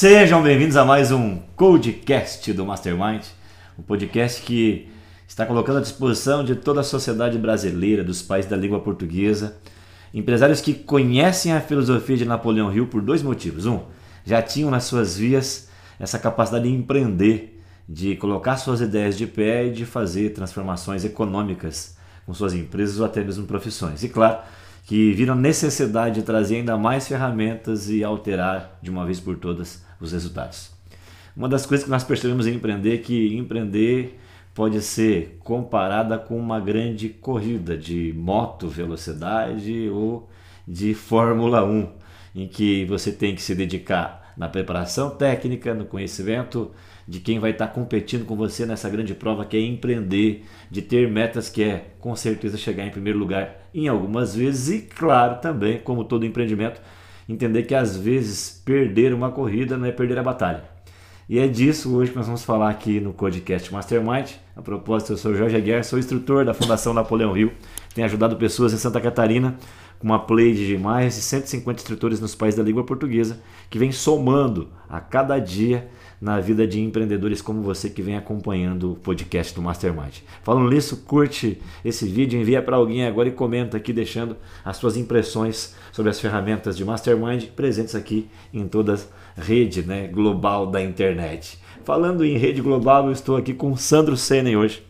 Sejam bem-vindos a mais um Codecast do Mastermind, um podcast que está colocando à disposição de toda a sociedade brasileira, dos países da língua portuguesa, empresários que conhecem a filosofia de Napoleão Hill por dois motivos. Um, já tinham nas suas vias essa capacidade de empreender, de colocar suas ideias de pé e de fazer transformações econômicas com suas empresas ou até mesmo profissões. E claro, que viram necessidade de trazer ainda mais ferramentas e alterar de uma vez por todas os resultados. Uma das coisas que nós percebemos em empreender é que empreender pode ser comparada com uma grande corrida de moto velocidade ou de Fórmula 1, em que você tem que se dedicar na preparação técnica, no conhecimento de quem vai estar competindo com você nessa grande prova que é empreender, de ter metas que é com certeza chegar em primeiro lugar em algumas vezes e claro também, como todo empreendimento, entender que às vezes perder uma corrida não é perder a batalha. E é disso hoje que nós vamos falar aqui no Codecast Mastermind. A propósito, eu sou Jorge Aguiar, sou instrutor da Fundação Napoleão Rio, tenho ajudado pessoas em Santa Catarina com uma play de mais de 150 instrutores nos países da língua portuguesa, que vem somando a cada dia na vida de empreendedores como você que vem acompanhando o podcast do Mastermind. Falando nisso, curte esse vídeo, envia para alguém agora e comenta aqui deixando as suas impressões sobre as ferramentas de Mastermind presentes aqui em toda a rede né, global da internet. Falando em rede global, eu estou aqui com o Sandro Senen hoje,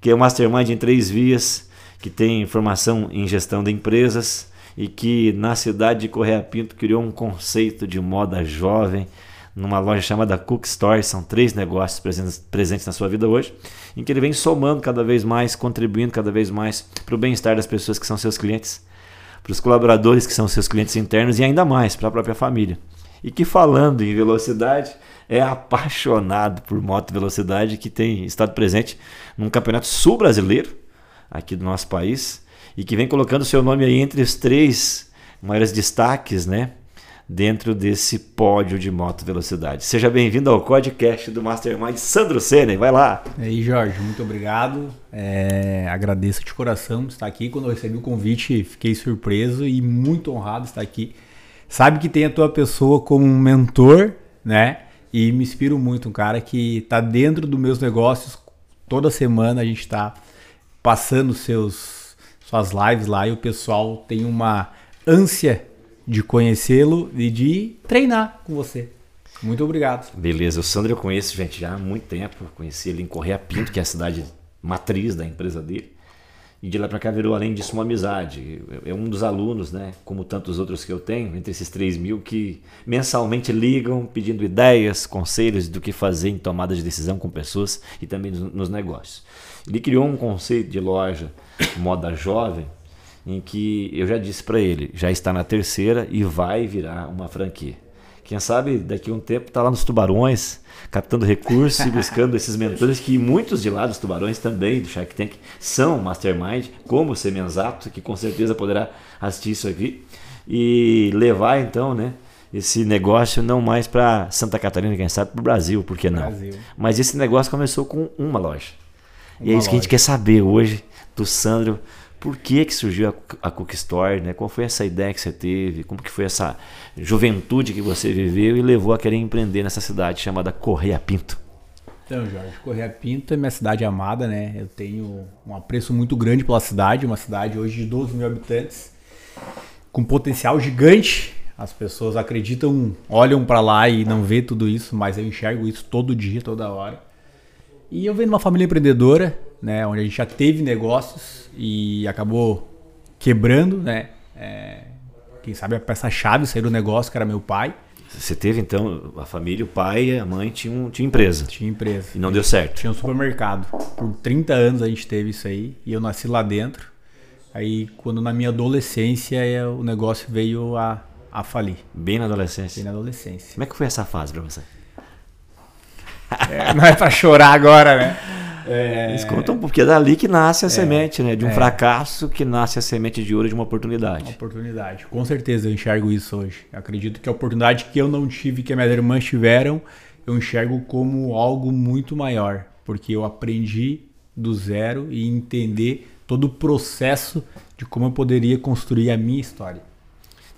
que é o Mastermind em três vias, que tem formação em gestão de empresas e que na cidade de Correia Pinto criou um conceito de moda jovem numa loja chamada Cook Store. São três negócios presentes, presentes na sua vida hoje, em que ele vem somando cada vez mais, contribuindo cada vez mais para o bem-estar das pessoas que são seus clientes, para os colaboradores que são seus clientes internos e ainda mais para a própria família. E que falando em velocidade, é apaixonado por moto velocidade que tem estado presente num campeonato sul brasileiro aqui do nosso país e que vem colocando seu nome aí entre os três maiores destaques, né? dentro desse pódio de moto velocidade. Seja bem-vindo ao podcast do Mastermind Sandro Sene, vai lá. E aí, Jorge, muito obrigado. É, agradeço de coração estar aqui. Quando eu recebi o convite, fiquei surpreso e muito honrado estar aqui. Sabe que tem a tua pessoa como um mentor, né? E me inspiro muito, um cara que está dentro dos meus negócios. Toda semana a gente está passando seus suas lives lá e o pessoal tem uma ânsia de conhecê-lo e de treinar com você. Muito obrigado. Beleza, o Sandro eu conheço, gente, já há muito tempo. Conheci ele em Correia Pinto, que é a cidade matriz da empresa dele. E de lá para cá virou, além disso, uma amizade. É um dos alunos, né, como tantos outros que eu tenho, entre esses 3 mil, que mensalmente ligam pedindo ideias, conselhos do que fazer em tomada de decisão com pessoas e também nos negócios. Ele criou um conceito de loja moda jovem em que eu já disse para ele, já está na terceira e vai virar uma franquia. Quem sabe daqui a um tempo está lá nos tubarões, captando recursos e buscando esses mentores que muitos de lá dos tubarões também, do Shark Tank, são mastermind, como o Semenzato, que com certeza poderá assistir isso aqui, e levar então, né, esse negócio não mais para Santa Catarina, quem sabe para o Brasil, por que não? Brasil. Mas esse negócio começou com uma loja. Uma e é isso loja. que a gente quer saber hoje do Sandro por que, que surgiu a, a Cook Store, né? Qual foi essa ideia que você teve? Como que foi essa juventude que você viveu e levou a querer empreender nessa cidade chamada Correia Pinto? Então, Jorge, Correia Pinto é minha cidade amada, né? Eu tenho um apreço muito grande pela cidade, uma cidade hoje de 12 mil habitantes, com potencial gigante. As pessoas acreditam, olham para lá e não vê tudo isso, mas eu enxergo isso todo dia, toda hora. E eu venho de uma família empreendedora, né, onde a gente já teve negócios e acabou quebrando, né? É, quem sabe a peça-chave saiu do negócio, que era meu pai. Você teve então a família, o pai e a mãe tinham, tinham empresa. Tinha empresa. E não deu certo. Tinha um supermercado. Por 30 anos a gente teve isso aí e eu nasci lá dentro. Aí quando na minha adolescência o negócio veio a, a falir. Bem na adolescência? Bem na adolescência. Como é que foi essa fase para você? É, não é para chorar agora, né? É... Eles contam porque é dali que nasce a é, semente, né? De um é. fracasso que nasce a semente de ouro de uma oportunidade. Uma oportunidade. Com certeza eu enxergo isso hoje. Eu acredito que a oportunidade que eu não tive, que as minhas irmãs tiveram, eu enxergo como algo muito maior. Porque eu aprendi do zero e entender todo o processo de como eu poderia construir a minha história.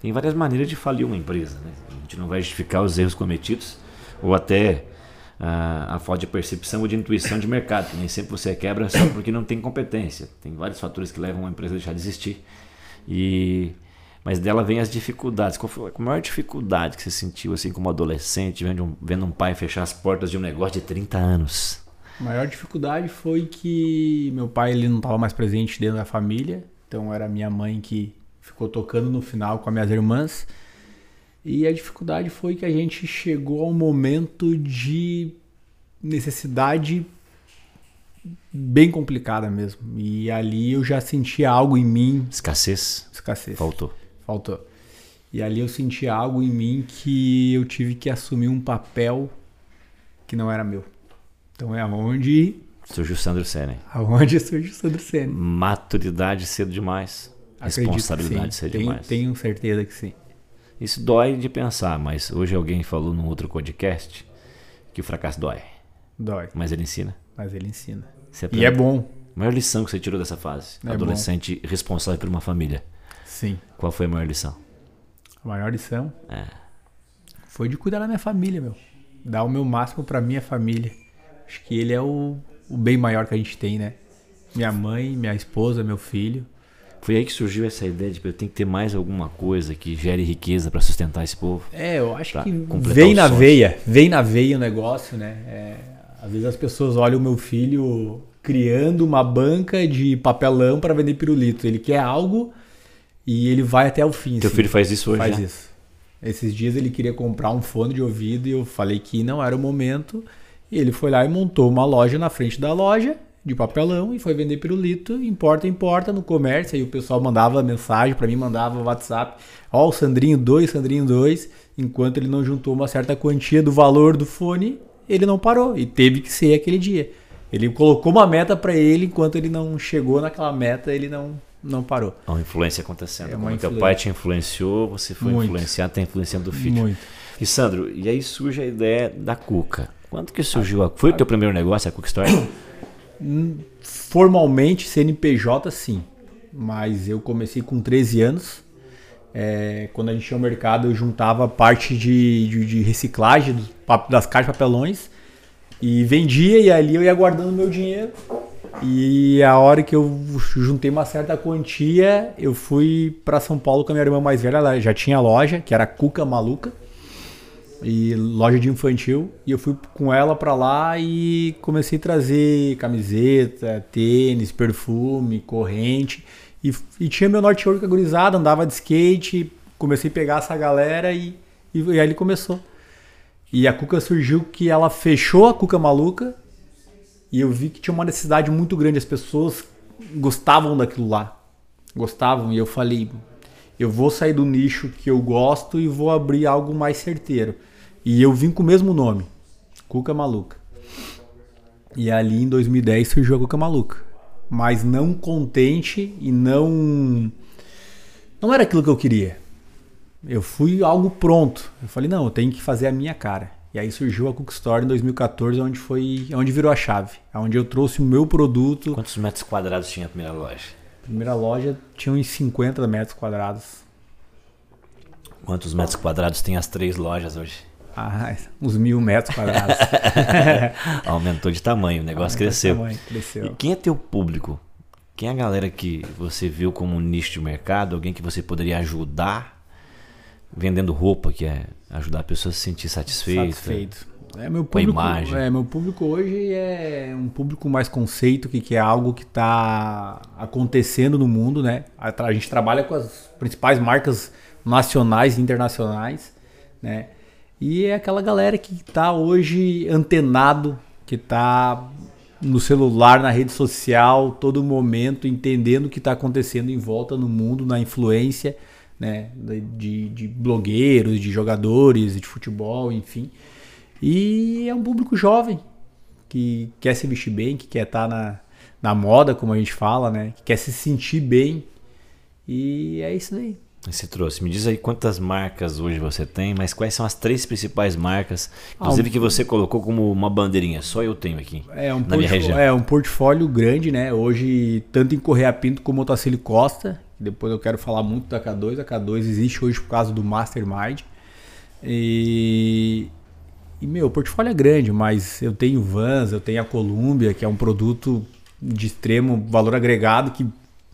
Tem várias maneiras de falir uma empresa, né? A gente não vai justificar os erros cometidos, Ou até a, a falta de percepção ou de intuição de mercado. Nem sempre você quebra só porque não tem competência. Tem vários fatores que levam uma empresa a deixar de existir. E mas dela vem as dificuldades. Qual foi a maior dificuldade que você sentiu assim como adolescente, vendo um, vendo um pai fechar as portas de um negócio de 30 anos? A maior dificuldade foi que meu pai ele não estava mais presente dentro da família, então era minha mãe que ficou tocando no final com as minhas irmãs. E a dificuldade foi que a gente chegou a um momento de necessidade bem complicada mesmo. E ali eu já sentia algo em mim. Escassez? Escassez. Faltou. Faltou. E ali eu senti algo em mim que eu tive que assumir um papel que não era meu. Então é aonde surgiu o Sandro Senna. Aonde surgiu o Sandro Senna. Maturidade cedo demais. Acredito Responsabilidade cedo demais. Tenho certeza que sim. Isso dói de pensar, mas hoje alguém falou num outro podcast que o fracasso dói. Dói. Mas ele ensina. Mas ele ensina. e é bom. A maior lição que você tirou dessa fase? É adolescente bom. responsável por uma família. Sim. Qual foi a maior lição? A maior lição? É. Foi de cuidar da minha família, meu. Dar o meu máximo para minha família. Acho que ele é o, o bem maior que a gente tem, né? Minha mãe, minha esposa, meu filho. Foi aí que surgiu essa ideia de eu tenho que ter mais alguma coisa que gere riqueza para sustentar esse povo. É, eu acho que vem na veia, vem na veia o negócio, né? É, às vezes as pessoas olham o meu filho criando uma banca de papelão para vender pirulito. Ele quer algo e ele vai até o fim. Teu assim. filho faz isso hoje? Faz isso. Esses dias ele queria comprar um fone de ouvido e eu falei que não era o momento. E ele foi lá e montou uma loja na frente da loja de papelão e foi vender pirulito, importa, importa no comércio. Aí o pessoal mandava mensagem para mim, mandava WhatsApp. Ó, o Sandrinho 2, Sandrinho 2. Enquanto ele não juntou uma certa quantia do valor do fone, ele não parou e teve que ser aquele dia. Ele colocou uma meta para ele, enquanto ele não chegou naquela meta, ele não não parou. Uma influência acontecendo. É Como influência. teu pai te influenciou, você foi Muito. influenciado, está influenciando o filho. Muito. E Sandro, e aí surge a ideia da Cuca. Quando que surgiu a Foi o teu primeiro negócio, a Cuca Store? Formalmente, CNPJ sim. Mas eu comecei com 13 anos. É, quando a gente tinha o mercado, eu juntava parte de, de, de reciclagem das caixas de papelões e vendia, e ali eu ia guardando meu dinheiro. E a hora que eu juntei uma certa quantia, eu fui para São Paulo com a minha irmã mais velha. Ela já tinha loja, que era Cuca Maluca e loja de infantil e eu fui com ela para lá e comecei a trazer camiseta, tênis, perfume, corrente e, e tinha meu norte ouro cagurizado, andava de skate, comecei a pegar essa galera e, e, e, aí ele começou. E a Cuca surgiu que ela fechou a Cuca Maluca e eu vi que tinha uma necessidade muito grande, as pessoas gostavam daquilo lá, gostavam e eu falei, eu vou sair do nicho que eu gosto e vou abrir algo mais certeiro. E eu vim com o mesmo nome, Cuca Maluca. E ali em 2010 surgiu a Cuca Maluca. Mas não contente e não. Não era aquilo que eu queria. Eu fui algo pronto. Eu falei, não, eu tenho que fazer a minha cara. E aí surgiu a Cook Store em 2014, onde foi onde virou a chave. Onde eu trouxe o meu produto. Quantos metros quadrados tinha a primeira loja? Primeira loja tinha uns 50 metros quadrados. Quantos metros quadrados tem as três lojas hoje? Ah, uns mil metros quadrados. Aumentou de tamanho, o negócio Aumentou cresceu. Tamanho, cresceu. E quem é teu público? Quem é a galera que você viu como um nicho de mercado? Alguém que você poderia ajudar vendendo roupa, que é ajudar a pessoa a se sentir satisfeita? Satisfeito. É, meu público, imagem. É, meu público hoje é um público mais conceito, que, que é algo que está acontecendo no mundo, né? A, a, gente trabalha com as principais marcas nacionais e internacionais, né? E é aquela galera que está hoje antenado, que está no celular, na rede social, todo momento, entendendo o que está acontecendo em volta no mundo, na influência, né? De, de blogueiros, de jogadores, de futebol, enfim. E é um público jovem que quer se vestir bem, que quer estar tá na, na moda, como a gente fala, né? Que quer se sentir bem. E é isso aí. Você trouxe. Me diz aí quantas marcas hoje você tem, mas quais são as três principais marcas, inclusive ah, um... que você colocou como uma bandeirinha. Só eu tenho aqui é um na minha região. É um portfólio grande, né? Hoje, tanto em Correia Pinto como Otacílio Costa. Depois eu quero falar muito da K2. A K2 existe hoje por causa do Mastermind. E E, meu, o portfólio é grande, mas eu tenho Vans, eu tenho a Columbia, que é um produto de extremo valor agregado, que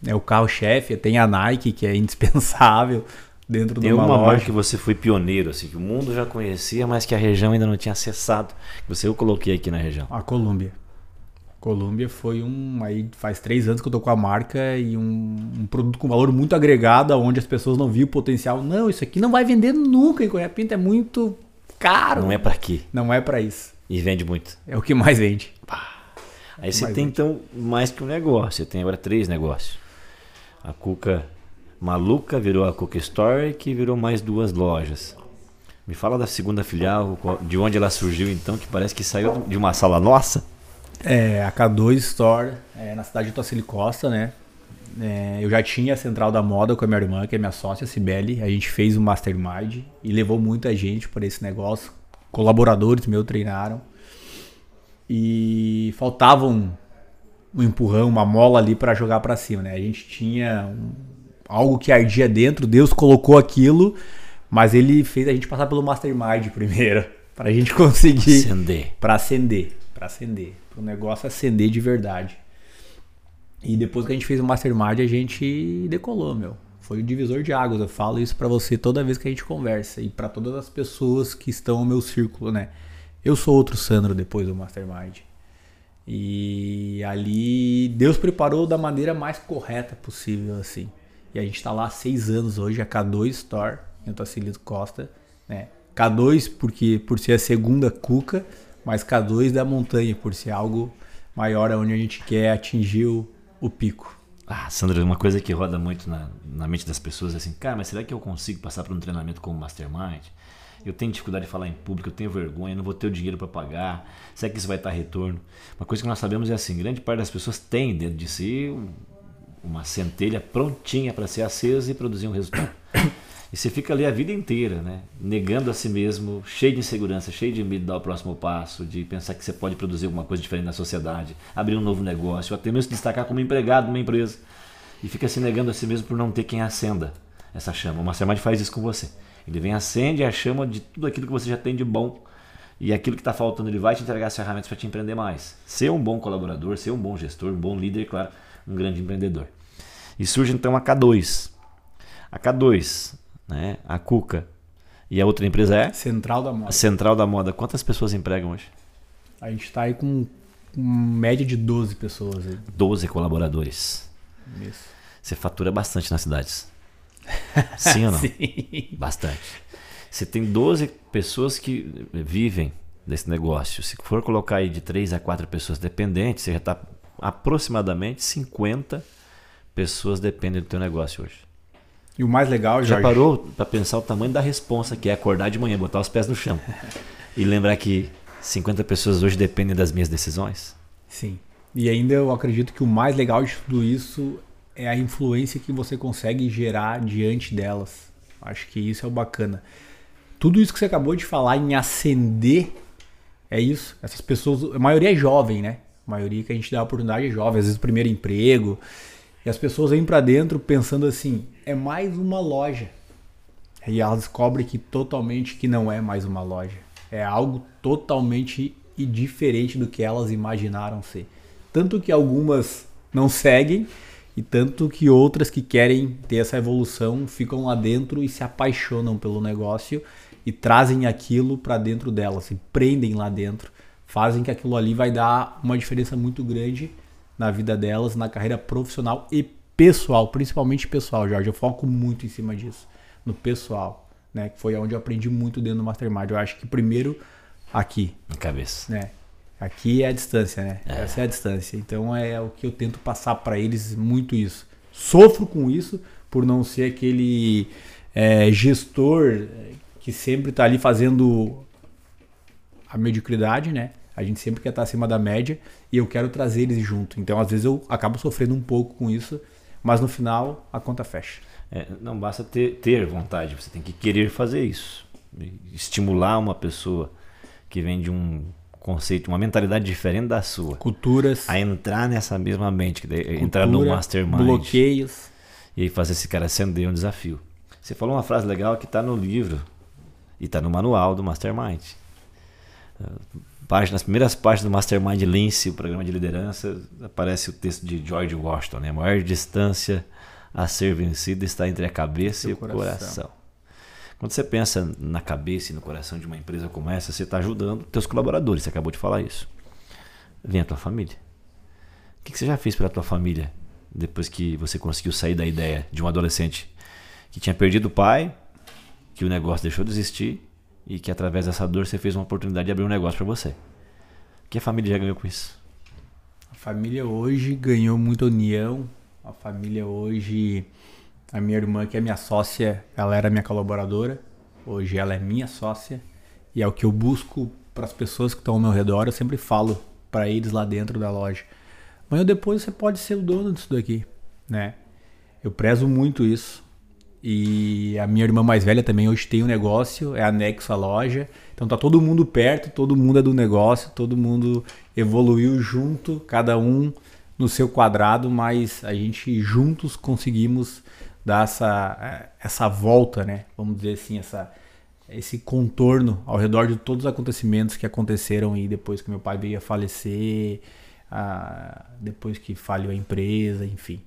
é o carro-chefe, tem a Nike, que é indispensável dentro Tem de uma, uma loja. marca que você foi pioneiro, assim, que o mundo já conhecia, mas que a região ainda não tinha acessado. Você eu coloquei aqui na região. A Columbia. Columbia foi um. Aí faz três anos que eu tô com a marca e um, um produto com valor muito agregado, onde as pessoas não viam o potencial. Não, isso aqui não vai vender nunca em Correia Pinto, é muito caro. Não é pra quê? Não é para isso. E vende muito. É o que mais vende. Aí você Mais tem vende. então mais que um negócio. Você tem agora três negócios. A Cuca Maluca virou a Cuca Store, que virou mais duas lojas. Me fala da segunda filial, de onde ela surgiu então, que parece que saiu de uma sala nossa. É, a K2 Store, é, na cidade de Tocili Costa, né? É, eu já tinha a Central da Moda com a minha irmã, que é minha sócia, a Cibele. A gente fez um mastermind e levou muita gente para esse negócio. Colaboradores meus treinaram. E faltava um, empurrão, uma mola ali para jogar para cima, né? A gente tinha um- algo que ardia dentro, Deus colocou aquilo, mas ele fez a gente passar pelo mastermind primeiro, para a gente conseguir Acender. Pra acender, pra acender, pro negócio acender de verdade. E depois que a gente fez o Mastermind, a gente decolou, meu. Foi o divisor de águas. Eu falo isso pra você toda vez que a gente conversa e pra todas as pessoas que estão no meu círculo, né? Eu sou outro Sandro depois do Mastermind. E ali Deus preparou da maneira mais correta possível, assim. E a gente tá lá há seis anos hoje, a K2 Store, em Otacílio Costa, né? K2 porque por ser a segunda cuca, mas K2 da montanha, por ser algo maior onde a gente quer atingir o, o pico. Ah, Sandra, uma coisa que roda muito na, na mente das pessoas é assim, cara, mas será que eu consigo passar por um treinamento como Mastermind? Eu tenho dificuldade de falar em público, eu tenho vergonha, não vou ter o dinheiro para pagar. Será que isso vai estar retorno? Uma coisa que nós sabemos é assim, grande parte das pessoas tem dentro de si um- uma centelha prontinha para ser acesa e produzir um resultado. E você fica ali a vida inteira, né? Negando a si mesmo, cheio de insegurança, cheio de medo de dar o próximo passo, de pensar que você pode produzir alguma coisa diferente na sociedade, abrir um novo negócio, até mesmo se destacar como empregado numa empresa. E fica se negando a si mesmo por não ter quem acenda essa chama. O Mastermind faz isso com você. Ele vem, acende a chama de tudo aquilo que você já tem de bom. E aquilo que está faltando, ele vai te entregar as ferramentas para te empreender mais. Ser um bom colaborador, ser um bom gestor, um bom líder claro, um grande empreendedor. E surge então a K2. A K2, né? a Cuca. E a outra empresa é Central da moda. Central da Moda. Quantas pessoas empregam hoje? A gente tá aí com uma média de 12 pessoas aí. 12 colaboradores. Isso. Você fatura bastante nas cidades. Sim ou não? Sim. Bastante. Você tem 12 pessoas que vivem desse negócio. Se for colocar aí de 3 a 4 pessoas dependentes, você já está aproximadamente 50 pessoas dependem do teu negócio hoje. E o mais legal, Já Jorge, parou para pensar o tamanho da responsa que é acordar de manhã, botar os pés no chão e lembrar que 50 pessoas hoje dependem das minhas decisões? Sim. E ainda eu acredito que o mais legal de tudo isso é a influência que você consegue gerar diante delas. Acho que isso é o bacana. Tudo isso que você acabou de falar em acender é isso. Essas pessoas, a maioria é jovem, né? A maioria que a gente dá a oportunidade é jovem, às vezes o primeiro emprego. E as pessoas vêm pra dentro pensando assim, é mais uma loja. E elas descobrem que totalmente que não é mais uma loja. É algo totalmente e diferente do que elas imaginaram ser. Tanto que algumas não seguem e tanto que outras que querem ter essa evolução ficam lá dentro e se apaixonam pelo negócio e trazem aquilo para dentro delas, se prendem lá dentro, fazem que aquilo ali vai dar uma diferença muito grande na vida delas, na carreira profissional e pessoal, principalmente pessoal, Jorge. Eu foco muito em cima disso, no pessoal, né? Que foi onde eu aprendi muito dentro do Mastermind. Eu acho que primeiro aqui, Na cabeça. né? Aqui é a distância, né? Essa é a distância. Então é o que eu tento passar para eles muito isso. Sofro com isso por não ser aquele é, gestor que sempre está ali fazendo a mediocridade, né? A gente sempre quer estar acima da média e eu quero trazer eles junto. Então às vezes eu acabo sofrendo um pouco com isso, mas no final a conta fecha. É, não basta ter, ter vontade, você tem que querer fazer isso. Estimular uma pessoa que vem de um conceito, uma mentalidade diferente da sua, Culturas, a entrar nessa mesma mente, que daí- entrar no cultura, mastermind bloqueios. e aí fazer esse cara acender um desafio. Você falou uma frase legal que está no livro e está no manual do mastermind. Nas primeiras páginas do Mastermind Lince, o programa de liderança, aparece o texto de George Washington, né? A maior distância a ser vencida está entre a cabeça e o coração. coração. Quando você pensa na cabeça e no coração de uma empresa como essa, você está ajudando teus colaboradores, você acabou de falar isso. Vem a tua família. O que você já fez pela tua família depois que você conseguiu sair da ideia de um adolescente que tinha perdido o pai, que o negócio deixou de existir e que através dessa dor você fez uma oportunidade de abrir um negócio para você. O que a família já ganhou com isso? A família hoje ganhou muita união. A família hoje, a minha irmã que é minha sócia, ela era minha colaboradora. Hoje ela é minha sócia e é o que eu busco para as pessoas que estão ao meu redor. Eu sempre falo para eles lá dentro da loja. Amanhã depois você pode ser o dono disso daqui, né? Eu prezo muito isso. E a minha irmã mais velha também hoje tem um negócio, é anexo à loja. Então tá todo mundo perto, todo mundo é do negócio, todo mundo evoluiu junto, cada um no seu quadrado, mas a gente juntos conseguimos dar essa, essa volta, né? Vamos dizer assim, essa, esse contorno ao redor de todos os acontecimentos que aconteceram aí depois que meu pai veio a falecer, a, depois que falhou a empresa, enfim.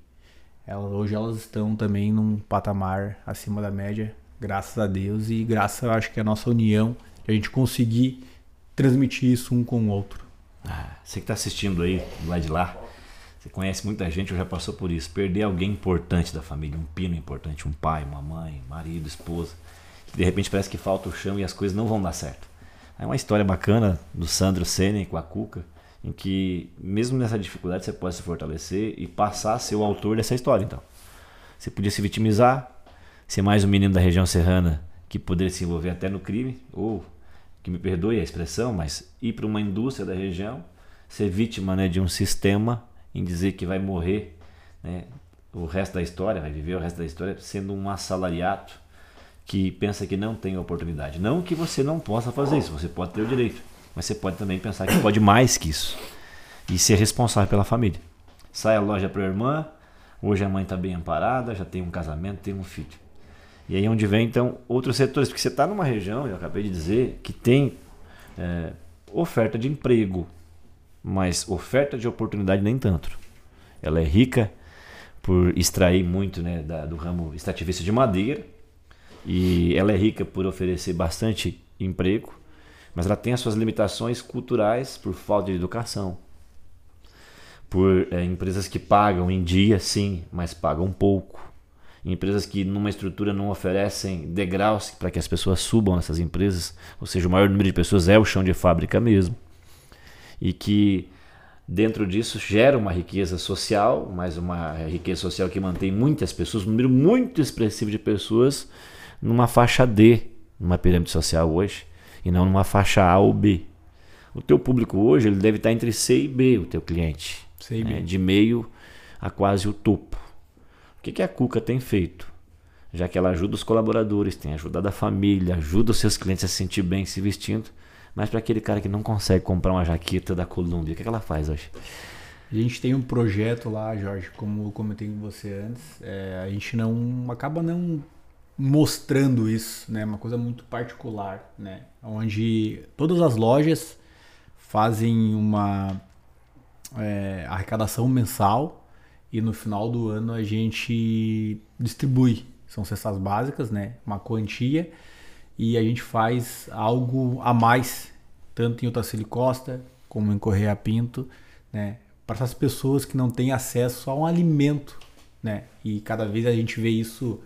Elas, hoje elas estão também num patamar acima da média, graças a Deus e graças, eu acho que a nossa união, a gente conseguir transmitir isso um com o outro. Ah, você que está assistindo aí, lá de lá, você conhece muita gente ou já passou por isso. Perder alguém importante da família, um pino importante, um pai, uma mãe, marido, esposa, que de repente parece que falta o chão e as coisas não vão dar certo. É uma história bacana do Sandro Senen com a Cuca, em que mesmo nessa dificuldade você pode se fortalecer e passar a ser o autor dessa história então. Você podia se vitimizar, ser mais um menino da região serrana que poderia se envolver até no crime, ou, que me perdoe a expressão, mas ir para uma indústria da região, ser vítima né, de um sistema em dizer que vai morrer né, o resto da história, vai viver o resto da história sendo um assalariado que pensa que não tem oportunidade. Não que você não possa fazer isso, você pode ter o direito. Mas você pode também pensar que pode mais que isso. E ser responsável pela família. Sai a loja para a irmã, hoje a mãe está bem amparada, já tem um casamento, tem um filho. E aí é onde vem então outros setores, porque você está numa região, eu acabei de dizer, que tem é, oferta de emprego, mas oferta de oportunidade nem tanto. Ela é rica por extrair muito né, da, do ramo extrativista de madeira, e ela é rica por oferecer bastante emprego, mas ela tem as suas limitações culturais por falta de educação, por é, empresas que pagam em dia, sim, mas pagam pouco, empresas que numa estrutura não oferecem degraus para que as pessoas subam nessas empresas, ou seja, o maior número de pessoas é o chão de fábrica mesmo, e que dentro disso gera uma riqueza social, mas uma riqueza social que mantém muitas pessoas, um número muito expressivo de pessoas numa faixa D, numa pirâmide social hoje, e não numa faixa A ou B. O teu público hoje ele deve estar entre C e B, o teu cliente. C e B. Né? De meio a quase o topo. O que, que a Cuca tem feito? Já que ela ajuda os colaboradores, tem ajudado a família, ajuda os seus clientes a se sentir bem se vestindo, mas para aquele cara que não consegue comprar uma jaqueta da Columbia, o que, que ela faz hoje? A gente tem um projeto lá, Jorge, como eu comentei com você antes, é, a gente não acaba não mostrando isso, né? Uma coisa muito particular, né? Onde todas as lojas fazem uma é, arrecadação mensal e no final do ano a gente distribui. São cestas básicas, né? Uma quantia e a gente faz algo a mais, tanto em Otacílio Costa como em Correia Pinto, né? Para essas pessoas que não têm acesso a um alimento, né? E cada vez a gente vê isso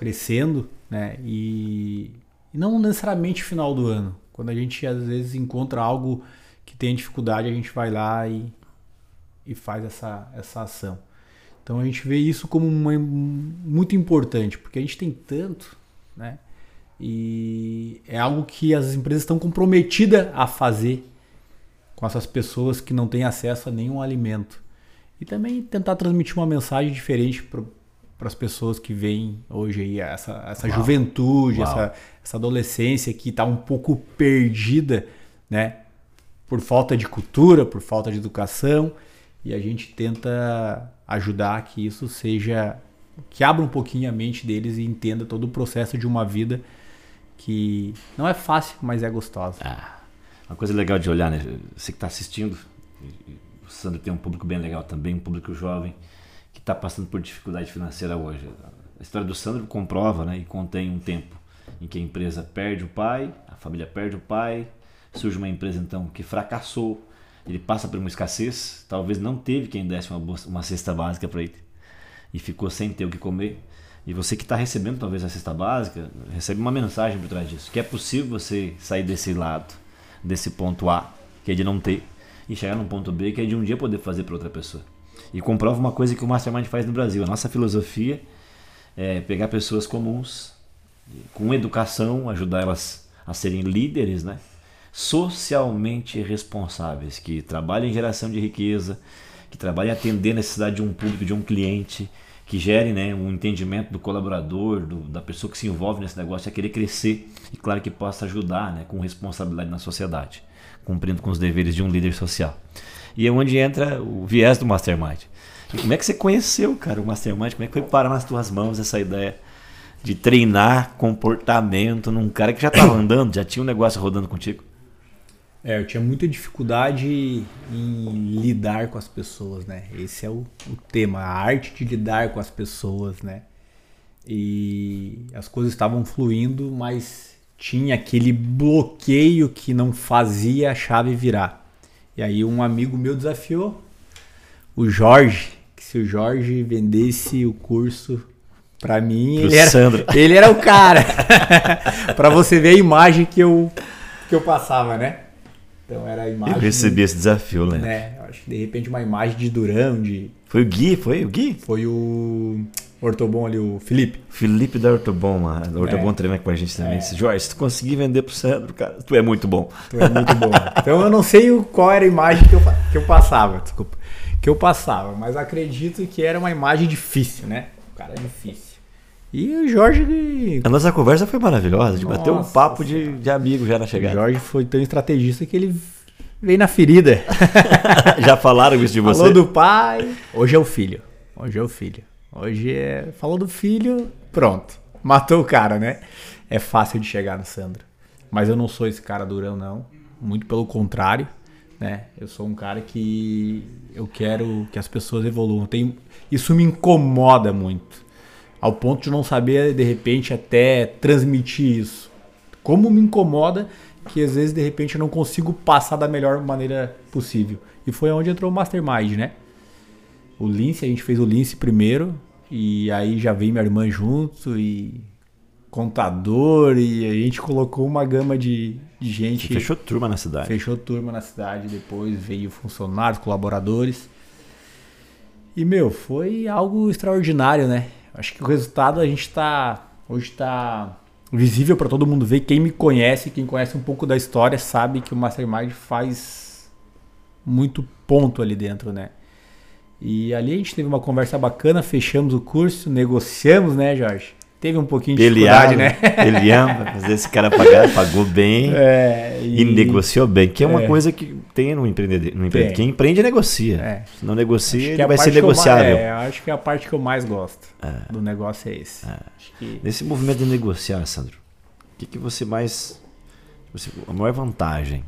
crescendo, né? E, e não necessariamente final do ano. Quando a gente às vezes encontra algo que tem dificuldade, a gente vai lá e, e faz essa, essa ação. Então a gente vê isso como uma, muito importante, porque a gente tem tanto, né? E é algo que as empresas estão comprometidas a fazer com essas pessoas que não têm acesso a nenhum alimento. E também tentar transmitir uma mensagem diferente para as pessoas que veem hoje aí essa, essa juventude, essa, essa adolescência que está um pouco perdida, né? Por falta de cultura, por falta de educação, e a gente tenta ajudar que isso seja que abra um pouquinho a mente deles e entenda todo o processo de uma vida que não é fácil, mas é gostosa. Ah, Uma coisa legal de olhar, né? Você que está assistindo, o Sandro tem um público bem legal também, um público jovem que está passando por dificuldade financeira hoje. A história do Sandro comprova né, e contém um tempo em que a empresa perde o pai, a família perde o pai, surge uma empresa então que fracassou, ele passa por uma escassez, talvez não teve quem desse uma, uma cesta básica para ele e ficou sem ter o que comer. E você que está recebendo talvez a cesta básica, recebe uma mensagem por trás disso, que é possível você sair desse lado, desse ponto A, que é de não ter, e chegar num ponto B, que é de um dia poder fazer para outra pessoa. E comprova uma coisa que o Mastermind faz no Brasil. A nossa filosofia é pegar pessoas comuns, com educação, ajudar elas a serem líderes, né? socialmente responsáveis, que trabalhem em geração de riqueza, que trabalhem atender a necessidade de um público, de um cliente, que gerem né, um entendimento do colaborador, do, da pessoa que se envolve nesse negócio, a querer crescer e, claro, que possa ajudar né, com responsabilidade na sociedade, cumprindo com os deveres de um líder social. E é onde entra o viés do Mastermind. E como é que você conheceu, cara, o Mastermind? Como é que foi parar nas tuas mãos essa ideia de treinar comportamento num cara que já estava andando, já tinha um negócio rodando contigo? É, eu tinha muita dificuldade em lidar com as pessoas, né? Esse é o, o, tema, a arte de lidar com as pessoas, né? E as coisas estavam fluindo, mas tinha aquele bloqueio que não fazia a chave virar. E aí um amigo meu desafiou o Jorge, que se o Jorge vendesse o curso para mim, ele era, ele era o cara. para você ver a imagem que eu que eu passava, né? Então era a imagem. Eu recebi esse desafio, né? né? Acho que de repente uma imagem de Durão, de. Foi o Gui, foi o Gui? Foi o Ortobon ali, o Felipe. Felipe da Ortobon, mano. O Ortobon é. treina com a gente também. É. Jorge, se tu conseguir vender pro Sandro, cara, tu é muito bom. Tu é muito bom. então eu não sei qual era a imagem que eu, que eu passava, desculpa. Que eu passava, mas acredito que era uma imagem difícil, né? O cara é difícil. E o Jorge. A nossa conversa foi maravilhosa. De bater um papo de, de amigo já na chegada. O Jorge foi tão estrategista que ele veio na ferida. já falaram isso de você? Falou do pai. Hoje é o filho. Hoje é o filho. Hoje é. Falou do filho, pronto. Matou o cara, né? É fácil de chegar no Sandro. Mas eu não sou esse cara durão, não. Muito pelo contrário. Né? Eu sou um cara que eu quero que as pessoas evoluam. Tem... Isso me incomoda muito ao ponto de não saber de repente até transmitir isso. Como me incomoda que às vezes de repente eu não consigo passar da melhor maneira possível. E foi onde entrou o Mastermind, né? O Lince, a gente fez o Lince primeiro e aí já veio minha irmã junto e contador e a gente colocou uma gama de, de gente. Você fechou turma na cidade. Fechou turma na cidade, depois veio funcionários, colaboradores. E meu, foi algo extraordinário, né? Acho que o resultado a gente está hoje está visível para todo mundo ver. Quem me conhece, quem conhece um pouco da história, sabe que o Mastermind faz muito ponto ali dentro, né? E ali a gente teve uma conversa bacana, fechamos o curso, negociamos, né, Jorge? Teve um pouquinho de dificuldade, né? Peleamos, mas esse cara pagar, pagou bem é, e... e... negociou bem, que é uma é. coisa que tem no empreendedor. No empreendedor. Quem empreende, negocia. É. Se não negocia, ele vai ser negociável. Mais, é, acho que é a parte que eu mais gosto é. do negócio é esse. É. Que... Nesse movimento de negociar, Sandro, o que, que você mais... Você, a maior vantagem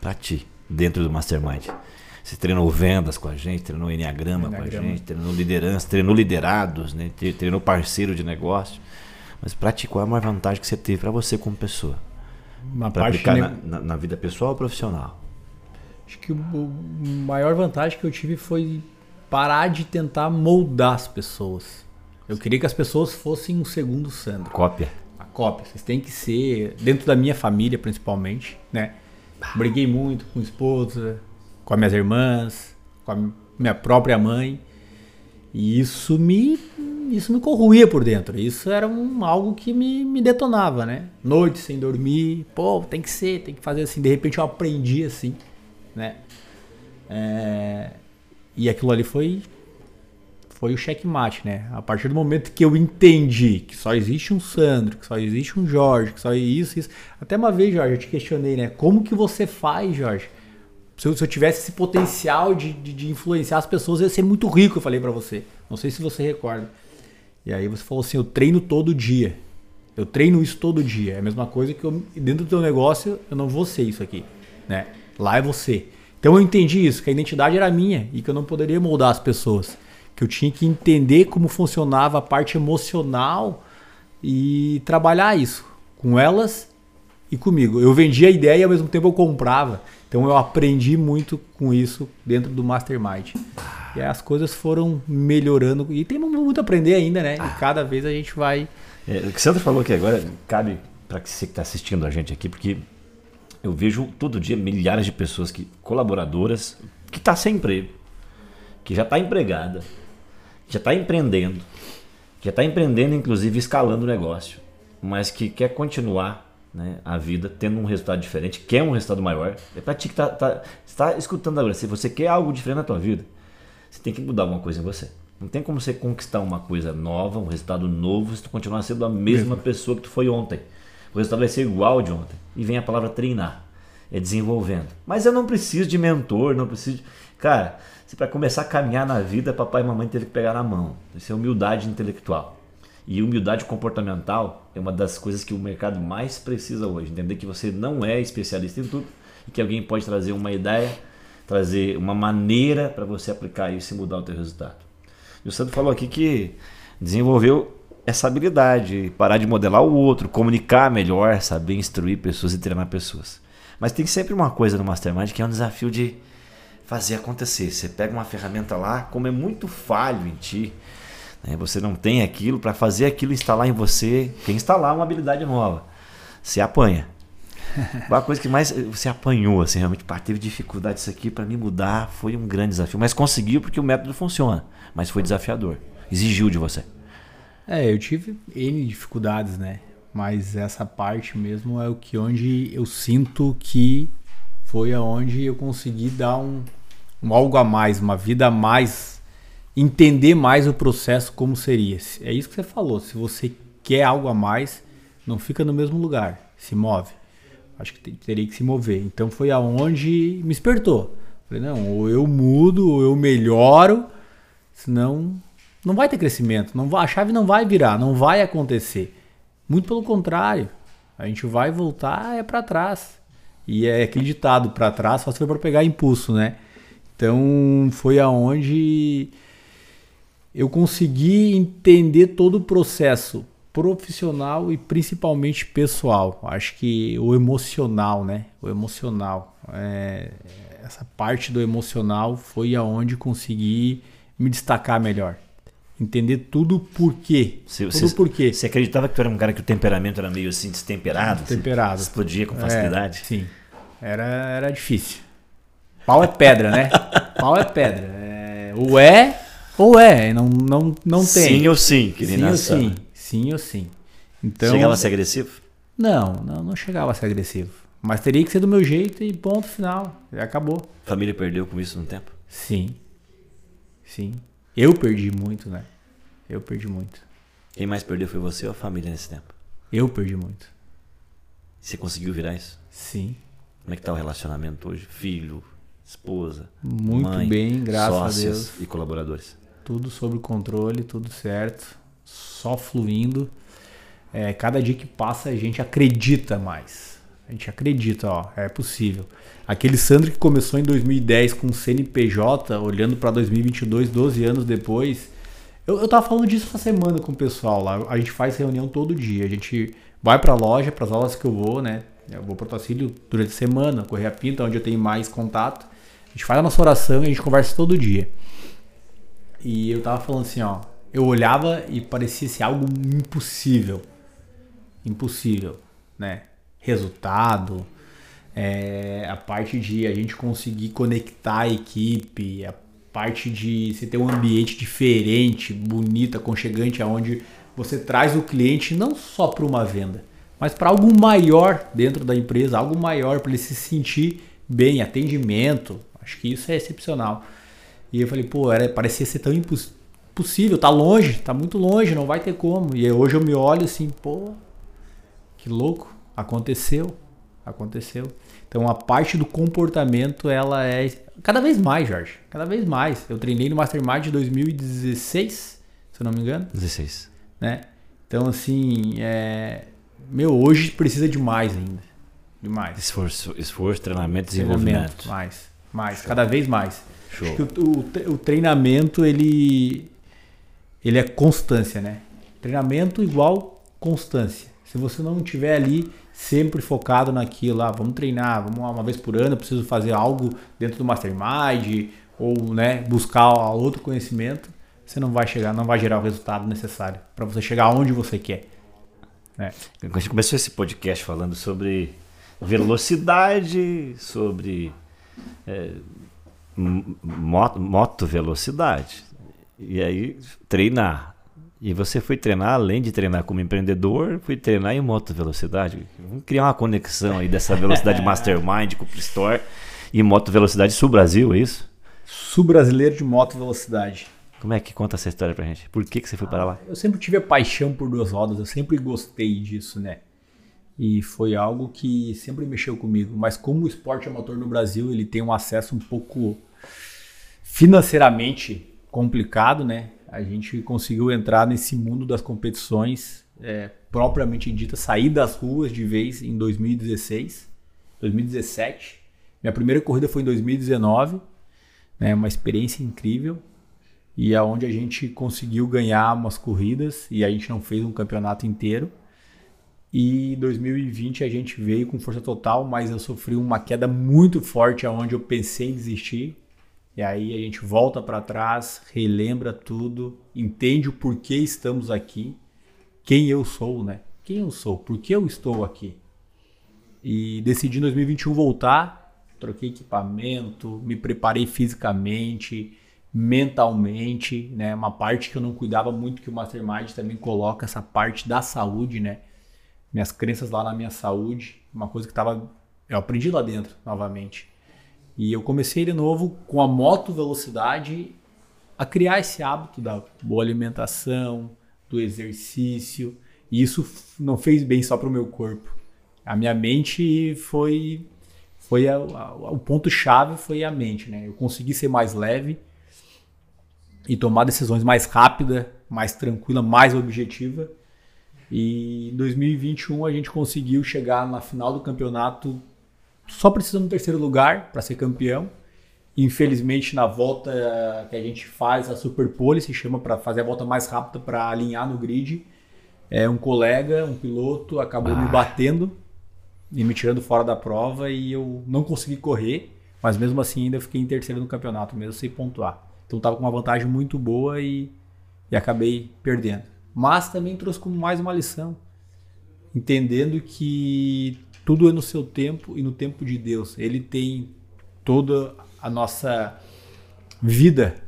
para ti dentro do Mastermind? Você treinou vendas com a gente, treinou Enneagrama, Enneagrama. com a gente, treinou liderança, treinou liderados, né? treinou parceiro de negócio. Mas praticou a maior vantagem que você teve para você como pessoa. Parte aplicar ne... na, na, vida pessoal ou profissional? Acho que o maior vantagem que eu tive foi parar de tentar moldar as pessoas. Eu queria que as pessoas fossem um segundo Sandro. Cópia. A cópia. Vocês têm que ser, dentro da minha família principalmente, né? Briguei muito com a esposa, com as minhas irmãs, com a minha própria mãe. E isso me, isso me corroía por dentro. Isso era um, algo que me, me detonava, né? Noite sem dormir, pô, tem que ser, tem que fazer assim. De repente eu aprendi assim, né? É, e aquilo ali foi foi o checkmate, né? A partir do momento que eu entendi que só existe um Sandro, que só existe um Jorge, que só isso, isso. Até uma vez, Jorge, eu te questionei, né? Como que você faz, Jorge, se eu, se eu tivesse esse potencial de, de, de, influenciar as pessoas, eu ia ser muito rico, eu falei para você. Não sei se você recorda. E aí você falou assim, eu treino todo dia. Eu treino isso todo dia. É a mesma coisa que eu, dentro do teu negócio eu não vou ser isso aqui, né? Lá é você. Então eu entendi isso, que a identidade era minha e que eu não poderia moldar as pessoas, que eu tinha que entender como funcionava a parte emocional e trabalhar isso com elas e comigo. Eu vendia a ideia e ao mesmo tempo eu comprava. Então eu aprendi muito com isso dentro do Mastermind. E as coisas foram melhorando. E tem muito a aprender ainda, né? E cada vez a gente vai. É, o que o Sandro falou aqui agora cabe para você que está assistindo a gente aqui, porque eu vejo todo dia milhares de pessoas que colaboradoras que está sem emprego, que já está empregada, que já está empreendendo, que já está empreendendo, inclusive escalando o negócio, mas que quer continuar né, a vida tendo um resultado diferente, quer um resultado maior. É para ti que tá, tá, está escutando agora. Se você quer algo diferente na tua vida, você tem que mudar alguma coisa em você. Não tem como você conquistar uma coisa nova, um resultado novo, se tu continuar sendo a mesma Mesmo. pessoa que tu foi ontem. O resultado vai ser igual de ontem. E vem a palavra treinar. É desenvolvendo. Mas eu não preciso de mentor, não preciso de... Cara, se para começar a caminhar na vida, papai e mamãe teve que pegar na mão. Isso é humildade intelectual. E humildade comportamental é uma das coisas que o mercado mais precisa hoje. Entender que você não é especialista em tudo e que alguém pode trazer uma ideia, trazer uma maneira para você aplicar isso e mudar o teu resultado. E o Sandro falou aqui que desenvolveu essa habilidade, parar de modelar o outro, comunicar melhor, saber instruir pessoas e treinar pessoas. Mas tem sempre uma coisa no Mastermind que é um desafio de fazer acontecer. Você pega uma ferramenta lá, como é muito falho em ti, né? Você não tem aquilo para fazer aquilo instalar em você. Quem instalar uma habilidade nova, você apanha. A coisa que mais você apanhou, assim, realmente, pá, teve dificuldade isso aqui para me mudar, foi um grande desafio. Mas conseguiu porque o método funciona, mas foi desafiador, exigiu de você. É, eu tive N dificuldades, né? Mas essa parte mesmo é o que onde eu sinto que foi aonde eu consegui dar um, um algo a mais, uma vida a mais entender mais o processo como seria. É isso que você falou. Se você quer algo a mais, não fica no mesmo lugar, se move. Acho que teria que se mover. Então foi aonde me despertou. Falei, não, ou eu mudo, ou eu melhoro, senão não vai ter crescimento, não vai, a chave não vai virar, não vai acontecer. Muito pelo contrário, a gente vai voltar é para trás. E é aquele ditado, para trás só se for para pegar impulso, né? Então foi aonde eu consegui entender todo o processo profissional e principalmente pessoal. Acho que o emocional, né? O emocional. É, essa parte do emocional foi aonde consegui me destacar melhor. Entender tudo por quê. tudo você, porquê. Você acreditava que tu era um cara que o temperamento era meio assim destemperado? Destemperado. Explodia com facilidade? É, sim. Era, era difícil. Pau é pedra, né? Pau é pedra. É, o é ou é, não, não, não tem. Sim ou sim, sim ou sim. Sim ou sim. Então, chegava a ser agressivo? Não, não, não chegava a ser agressivo. Mas teria que ser do meu jeito e ponto final. Acabou. A família perdeu com isso no tempo? Sim. Sim. Eu perdi muito, né? Eu perdi muito. Quem mais perdeu foi você ou a família nesse tempo? Eu perdi muito. Você conseguiu virar isso? Sim. Como é que tá o relacionamento hoje? Filho, esposa, Muito mãe, bem, graças a Deus. e colaboradores tudo sob controle, tudo certo, só fluindo. É, cada dia que passa a gente acredita mais. A gente acredita, ó, é possível. Aquele Sandro que começou em 2010 com CNPJ, olhando para 2022, 12 anos depois. Eu, eu tava falando disso essa semana com o pessoal lá. A gente faz reunião todo dia. A gente vai para a loja, para as aulas que eu vou, né? Eu vou para o durante a semana, correr a pinta, onde eu tenho mais contato. A gente faz a nossa oração e a gente conversa todo dia. E eu tava falando assim, ó. Eu olhava e parecia ser algo impossível. Impossível, né? Resultado, é, a parte de a gente conseguir conectar a equipe, a parte de você ter um ambiente diferente, bonito, aconchegante, aonde você traz o cliente não só para uma venda, mas para algo maior dentro da empresa, algo maior para ele se sentir bem, atendimento. Acho que isso é excepcional. E eu falei, pô, era, parecia ser tão impossível, tá longe, tá muito longe, não vai ter como. E hoje eu me olho assim, pô, que louco, aconteceu, aconteceu. Então a parte do comportamento, ela é cada vez mais, Jorge, cada vez mais. Eu treinei no Mastermind de 2016, se eu não me engano. 16. Né? Então, assim, é... meu, hoje precisa de mais ainda. Demais. Esforço, esforço treinamento, desenvolvimento. Mais, mais, cada vez mais. Show. Acho que o, o, treinamento, ele, ele é constância, né? Treinamento igual constância. Se você não tiver ali sempre focado naquilo, ah, vamos treinar, vamos uma vez por ano, eu preciso fazer algo dentro do Mastermind, ou né, buscar outro conhecimento, você não vai chegar, não vai gerar o resultado necessário para você chegar onde você quer. Né? A gente começou esse podcast falando sobre velocidade, sobre é, moto, moto velocidade. E aí treinar. E você foi treinar, além de treinar como empreendedor, foi treinar em moto velocidade. Vamos criar uma conexão aí dessa velocidade mastermind com o Store e moto velocidade sul Brasil, é isso? Sul brasileiro de moto velocidade. Como é que conta essa história pra gente? Por que, que você foi para lá? Eu sempre tive a paixão por duas rodas, eu sempre gostei disso, né? E foi algo que sempre mexeu comigo. Mas como o esporte motor no Brasil ele tem um acesso um pouco financeiramente complicado, né? A gente conseguiu entrar nesse mundo das competições é, propriamente dita, sair das ruas de vez em 2016, 2017. Minha primeira corrida foi em 2019, né? Uma experiência incrível e aonde a gente conseguiu ganhar umas corridas e a gente não fez um campeonato inteiro. E 2020 a gente veio com força total, mas eu sofri uma queda muito forte aonde eu pensei em desistir. E aí a gente volta para trás, relembra tudo, entende o porquê estamos aqui, quem eu sou, né? Quem eu sou, por que eu estou aqui. E decidi em 2021 voltar, troquei equipamento, me preparei fisicamente, mentalmente, né? Uma parte que eu não cuidava muito que o Mastermind também coloca essa parte da saúde, né? Minhas crenças lá na minha saúde, uma coisa que tava eu aprendi lá dentro novamente. E eu comecei de novo com a moto velocidade a criar esse hábito da boa alimentação, do exercício. E isso não fez bem só para o meu corpo. A minha mente foi foi a, a, o ponto chave foi a mente, né? Eu consegui ser mais leve e tomar decisões mais rápida, mais tranquila, mais objetiva. E em 2021 a gente conseguiu chegar na final do campeonato só precisando do terceiro lugar para ser campeão. Infelizmente na volta que a gente faz a Super Pole, se chama para fazer a volta mais rápida para alinhar no grid, é um colega, um piloto acabou ah. me batendo e me tirando fora da prova e eu não consegui correr, mas mesmo assim ainda fiquei em terceiro no campeonato, mesmo sem pontuar. Então estava com uma vantagem muito boa e, e acabei perdendo. Mas também trouxe como mais uma lição, entendendo que tudo é no seu tempo e no tempo de Deus. Ele tem toda a nossa vida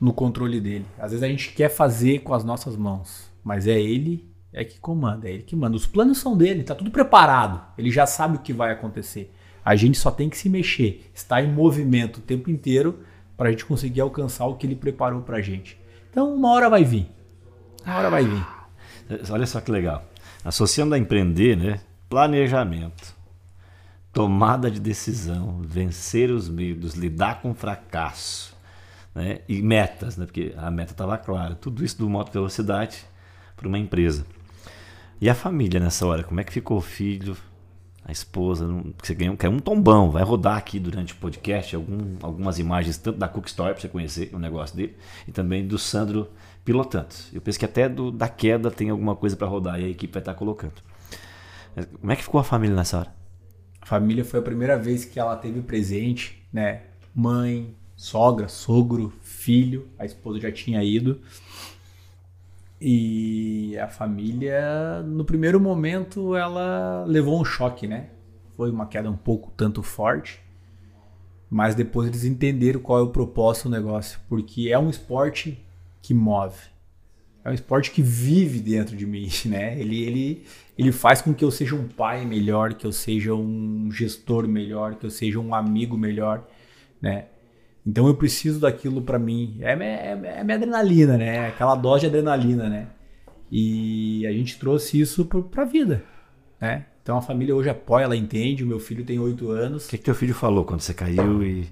no controle dele. Às vezes a gente quer fazer com as nossas mãos, mas é ele é que comanda, é ele que manda. Os planos são dele, tá tudo preparado. Ele já sabe o que vai acontecer. A gente só tem que se mexer, estar em movimento o tempo inteiro para a gente conseguir alcançar o que ele preparou para a gente. Então, uma hora vai vir. Uma hora vai vir. Olha só que legal. Associando a empreender, né? Planejamento, tomada de decisão, vencer os medos, lidar com fracasso, né? E metas, né? Porque a meta estava clara. Tudo isso do moto velocidade para uma empresa. E a família nessa hora? Como é que ficou o filho? a esposa, você ganhou, quer um tombão, vai rodar aqui durante o podcast algum, algumas imagens, tanto da Cook Story, para você conhecer o negócio dele, e também do Sandro pilotando. Eu penso que até do, da queda tem alguma coisa para rodar e a equipe vai estar tá colocando. Como é que ficou a família nessa hora? A família foi a primeira vez que ela teve presente, né? Mãe, sogra, sogro, filho, a esposa já tinha ido. E a família, no primeiro momento, ela levou um choque, né? Foi uma queda um pouco tanto forte, mas depois eles entenderam qual é o propósito do negócio, porque é um esporte que move. É um esporte que vive dentro de mim, né? Ele, ele, ele faz com que eu seja um pai melhor, que eu seja um gestor melhor, que eu seja um amigo melhor, né? Então eu preciso daquilo para mim. É, é, é minha adrenalina, né? Aquela dose de adrenalina, né? E a gente trouxe isso para a vida, né? Então a família hoje apoia, ela entende. O meu filho tem oito anos. O que, que teu filho falou quando você caiu e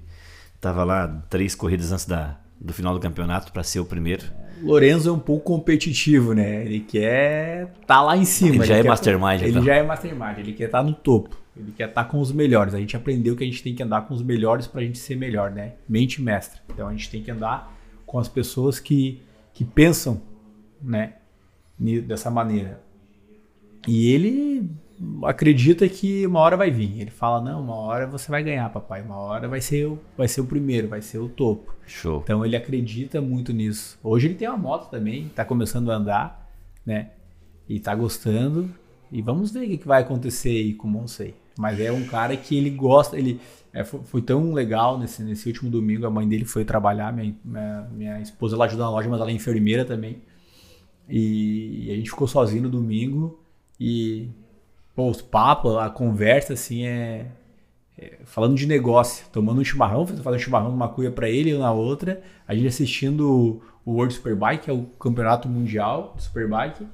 tava lá três corridas antes da, do final do campeonato para ser o primeiro. Lorenzo é um pouco competitivo, né? Ele quer tá lá em cima. Ele já ele é mastermind. Ele então. já é mastermind, ele quer estar tá no topo. Ele quer estar tá com os melhores. A gente aprendeu que a gente tem que andar com os melhores para a gente ser melhor, né? Mente mestra. Então a gente tem que andar com as pessoas que, que pensam, né? Dessa maneira. E ele acredita que uma hora vai vir. Ele fala: "Não, uma hora você vai ganhar, papai. Uma hora vai ser o, vai ser o primeiro, vai ser o topo". Show. Então ele acredita muito nisso. Hoje ele tem uma moto também, está começando a andar, né? E está gostando. E vamos ver o que vai acontecer aí com o Monsei. Mas é um cara que ele gosta, ele é, foi, foi, tão legal nesse, nesse último domingo. A mãe dele foi trabalhar, minha, minha, minha esposa ela ajuda na loja, mas ela é enfermeira também. E, e a gente ficou sozinho no domingo e pô, os papos, a conversa assim é, é, falando de negócio, tomando um chimarrão, fazendo um chimarrão numa cuia para ele e na outra, a gente assistindo o World Superbike, que é o campeonato mundial de Superbike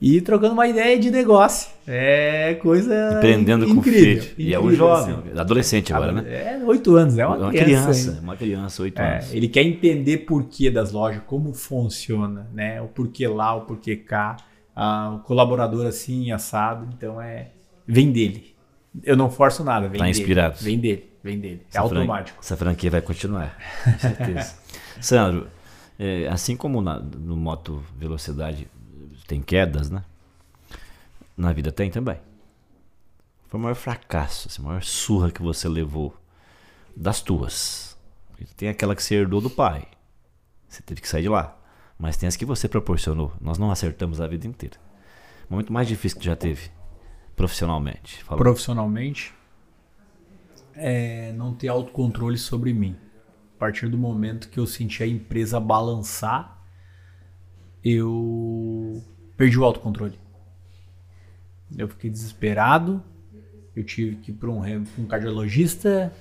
e trocando uma ideia de negócio. É coisa Empreendendo incrível, com filho. Incrível, e é um jovem, assim. adolescente agora, né? É, oito anos, é uma, É uma criança. criança, uma criança, oito É, anos. ele quer entender porquê das lojas, como funciona, né? O porquê lá, o porquê cá, ah, o colaborador assim, assado. Então é. Vem dele. Eu não forço nada, vem Tá dele. inspirado. Vem dele, vem dele. É Essa fran- automático. Essa franquia vai continuar, com certeza. Sandro, é, assim como na- no moto velocidade tem quedas, né? Na vida tem também. Foi o maior fracasso, assim, a maior surra que você levou das tuas. Tem aquela que você herdou do pai. Você teve que sair de lá. Mas tem as que você proporcionou. Nós não acertamos a vida inteira. O momento mais difícil que já teve, profissionalmente. Fala. Profissionalmente, é não ter autocontrole sobre mim. A partir do momento que eu senti a empresa balançar, eu perdi o autocontrole. Eu fiquei desesperado, eu tive que ir para um, um cardiologista,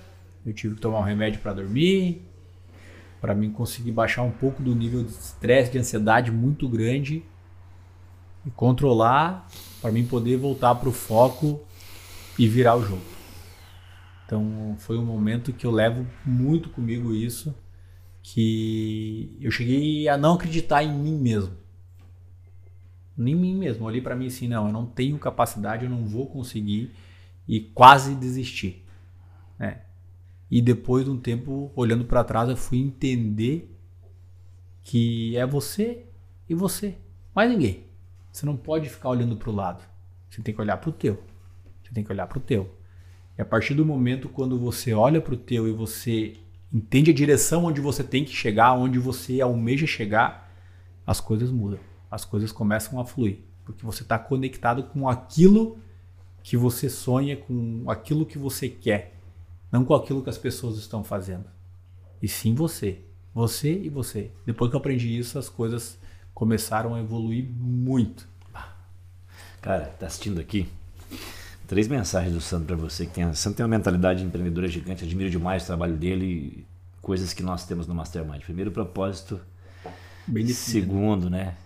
eu tive que tomar um remédio para dormir, para mim conseguir baixar um pouco do nível de estresse, de ansiedade muito grande e controlar para mim poder voltar para o foco e virar o jogo. Então foi um momento que eu levo muito comigo isso, que eu cheguei a não acreditar em mim mesmo. Nem em mim mesmo. Olhei para mim assim, não, eu não tenho capacidade, eu não vou conseguir e quase desisti. né? E depois de um tempo olhando para trás, eu fui entender que é você e você, mais ninguém. Você não pode ficar olhando para o lado. Você tem que olhar para o teu. Você tem que olhar para o teu. E a partir do momento quando você olha para o teu e você entende a direção onde você tem que chegar, onde você almeja chegar, as coisas mudam. As coisas começam a fluir. Porque você está conectado com aquilo que você sonha, com aquilo que você quer. Não com aquilo que as pessoas estão fazendo. E sim você. Você e você. Depois que eu aprendi isso, as coisas começaram a evoluir muito. Cara, tá assistindo aqui. Três mensagens do Sandro pra você. Que tem, o Sandro tem uma mentalidade empreendedora gigante. Admiro demais o trabalho dele e coisas que nós temos no Mastermind. Primeiro, o propósito. Bem definido. Segundo, né?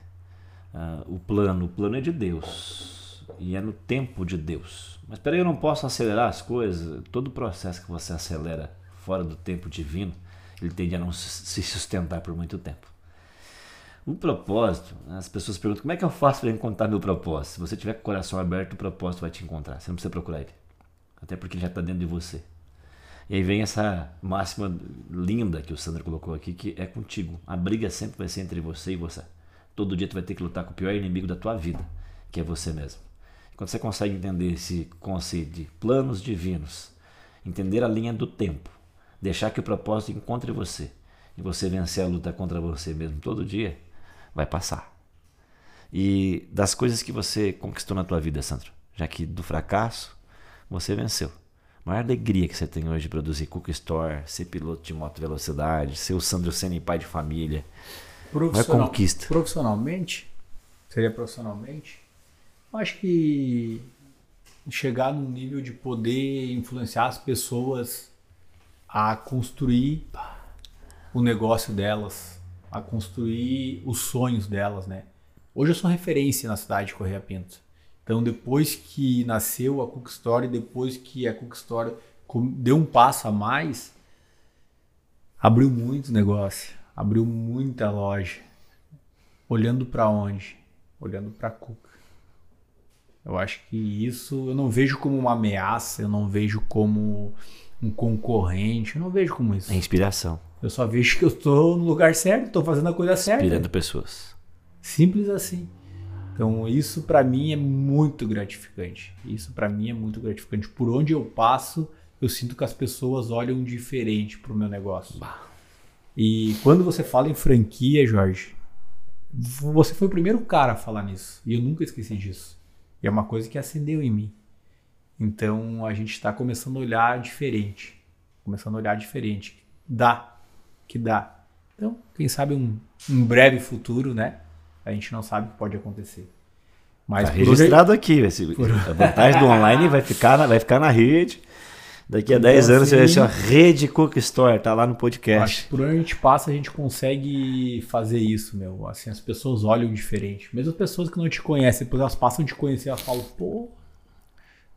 ah, o plano. O plano é de Deus. E é no tempo de Deus. Mas peraí, eu não posso acelerar as coisas. Todo processo que você acelera fora do tempo divino, ele tende a não se sustentar por muito tempo. O propósito, as pessoas perguntam como é que eu faço para encontrar meu propósito? Se você tiver com o coração aberto, o propósito vai te encontrar. Você não precisa procurar ele. Até porque ele já está dentro de você. E aí vem essa máxima linda que o Sandro colocou aqui, que é contigo. A briga sempre vai ser entre você e você. Todo dia tu vai ter que lutar com o pior inimigo da tua vida, que é você mesmo. Quando você consegue entender esse conceito de planos divinos, entender a linha do tempo, deixar que o propósito encontre você e você vencer a luta contra você mesmo todo dia, vai passar. E das coisas que você conquistou na tua vida, Sandro, já que do fracasso você venceu. A maior alegria que você tem hoje de produzir Cook Store, ser piloto de moto velocidade, ser o Sandro Senna pai de família. Profissional- conquista. Profissionalmente, seria profissionalmente, acho que chegar num nível de poder influenciar as pessoas a construir o negócio delas, a construir os sonhos delas, né? Hoje eu sou referência na cidade de Correia Pinto. Então, depois que nasceu a Cook Story, depois que a Cook Story deu um passo a mais, abriu muito negócio. abriu muita loja. Olhando para onde? Olhando para Cuca. Eu acho que isso eu não vejo como uma ameaça, eu não vejo como um concorrente, eu não vejo como isso. É inspiração. Eu só vejo que eu estou no lugar certo, estou fazendo a coisa certa. Inspirando pessoas. Simples assim. Então isso para mim é muito gratificante. Isso para mim é muito gratificante. Por onde eu passo, eu sinto que as pessoas olham diferente pro meu negócio. Bah. E quando você fala em franquia, Jorge, você foi o primeiro cara a falar nisso. E eu nunca esqueci disso. E é uma coisa que acendeu em mim. Então a gente está começando a olhar diferente. Começando a olhar diferente. Dá. Que dá. Então, quem sabe um, um breve futuro, né? A gente não sabe o que pode acontecer. Mas tá registrado hoje... aqui. Esse, por... A vantagem do online vai ficar, na, vai ficar na rede. Daqui a então, 10 anos assim, você vai ser uma rede Cook Store, tá lá no podcast. Acho que por onde a gente passa, a gente consegue fazer isso, meu. Assim, as pessoas olham diferente. Mesmo as pessoas que não te conhecem, depois elas passam a te conhecer, elas falam, pô.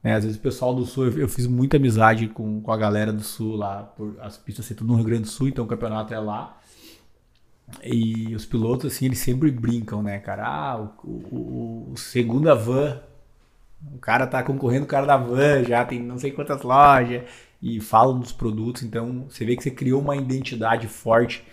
Né, às vezes o pessoal do Sul, eu, eu fiz muita amizade com, com a galera do Sul lá, por, as pistas ser tudo no Rio Grande do Sul, então o campeonato é lá. E os pilotos, assim, eles sempre brincam, né, cara? Ah, o, o, o segunda van, o cara tá concorrendo com o cara da van, já tem não sei quantas lojas, e falam dos produtos, então você vê que você criou uma identidade forte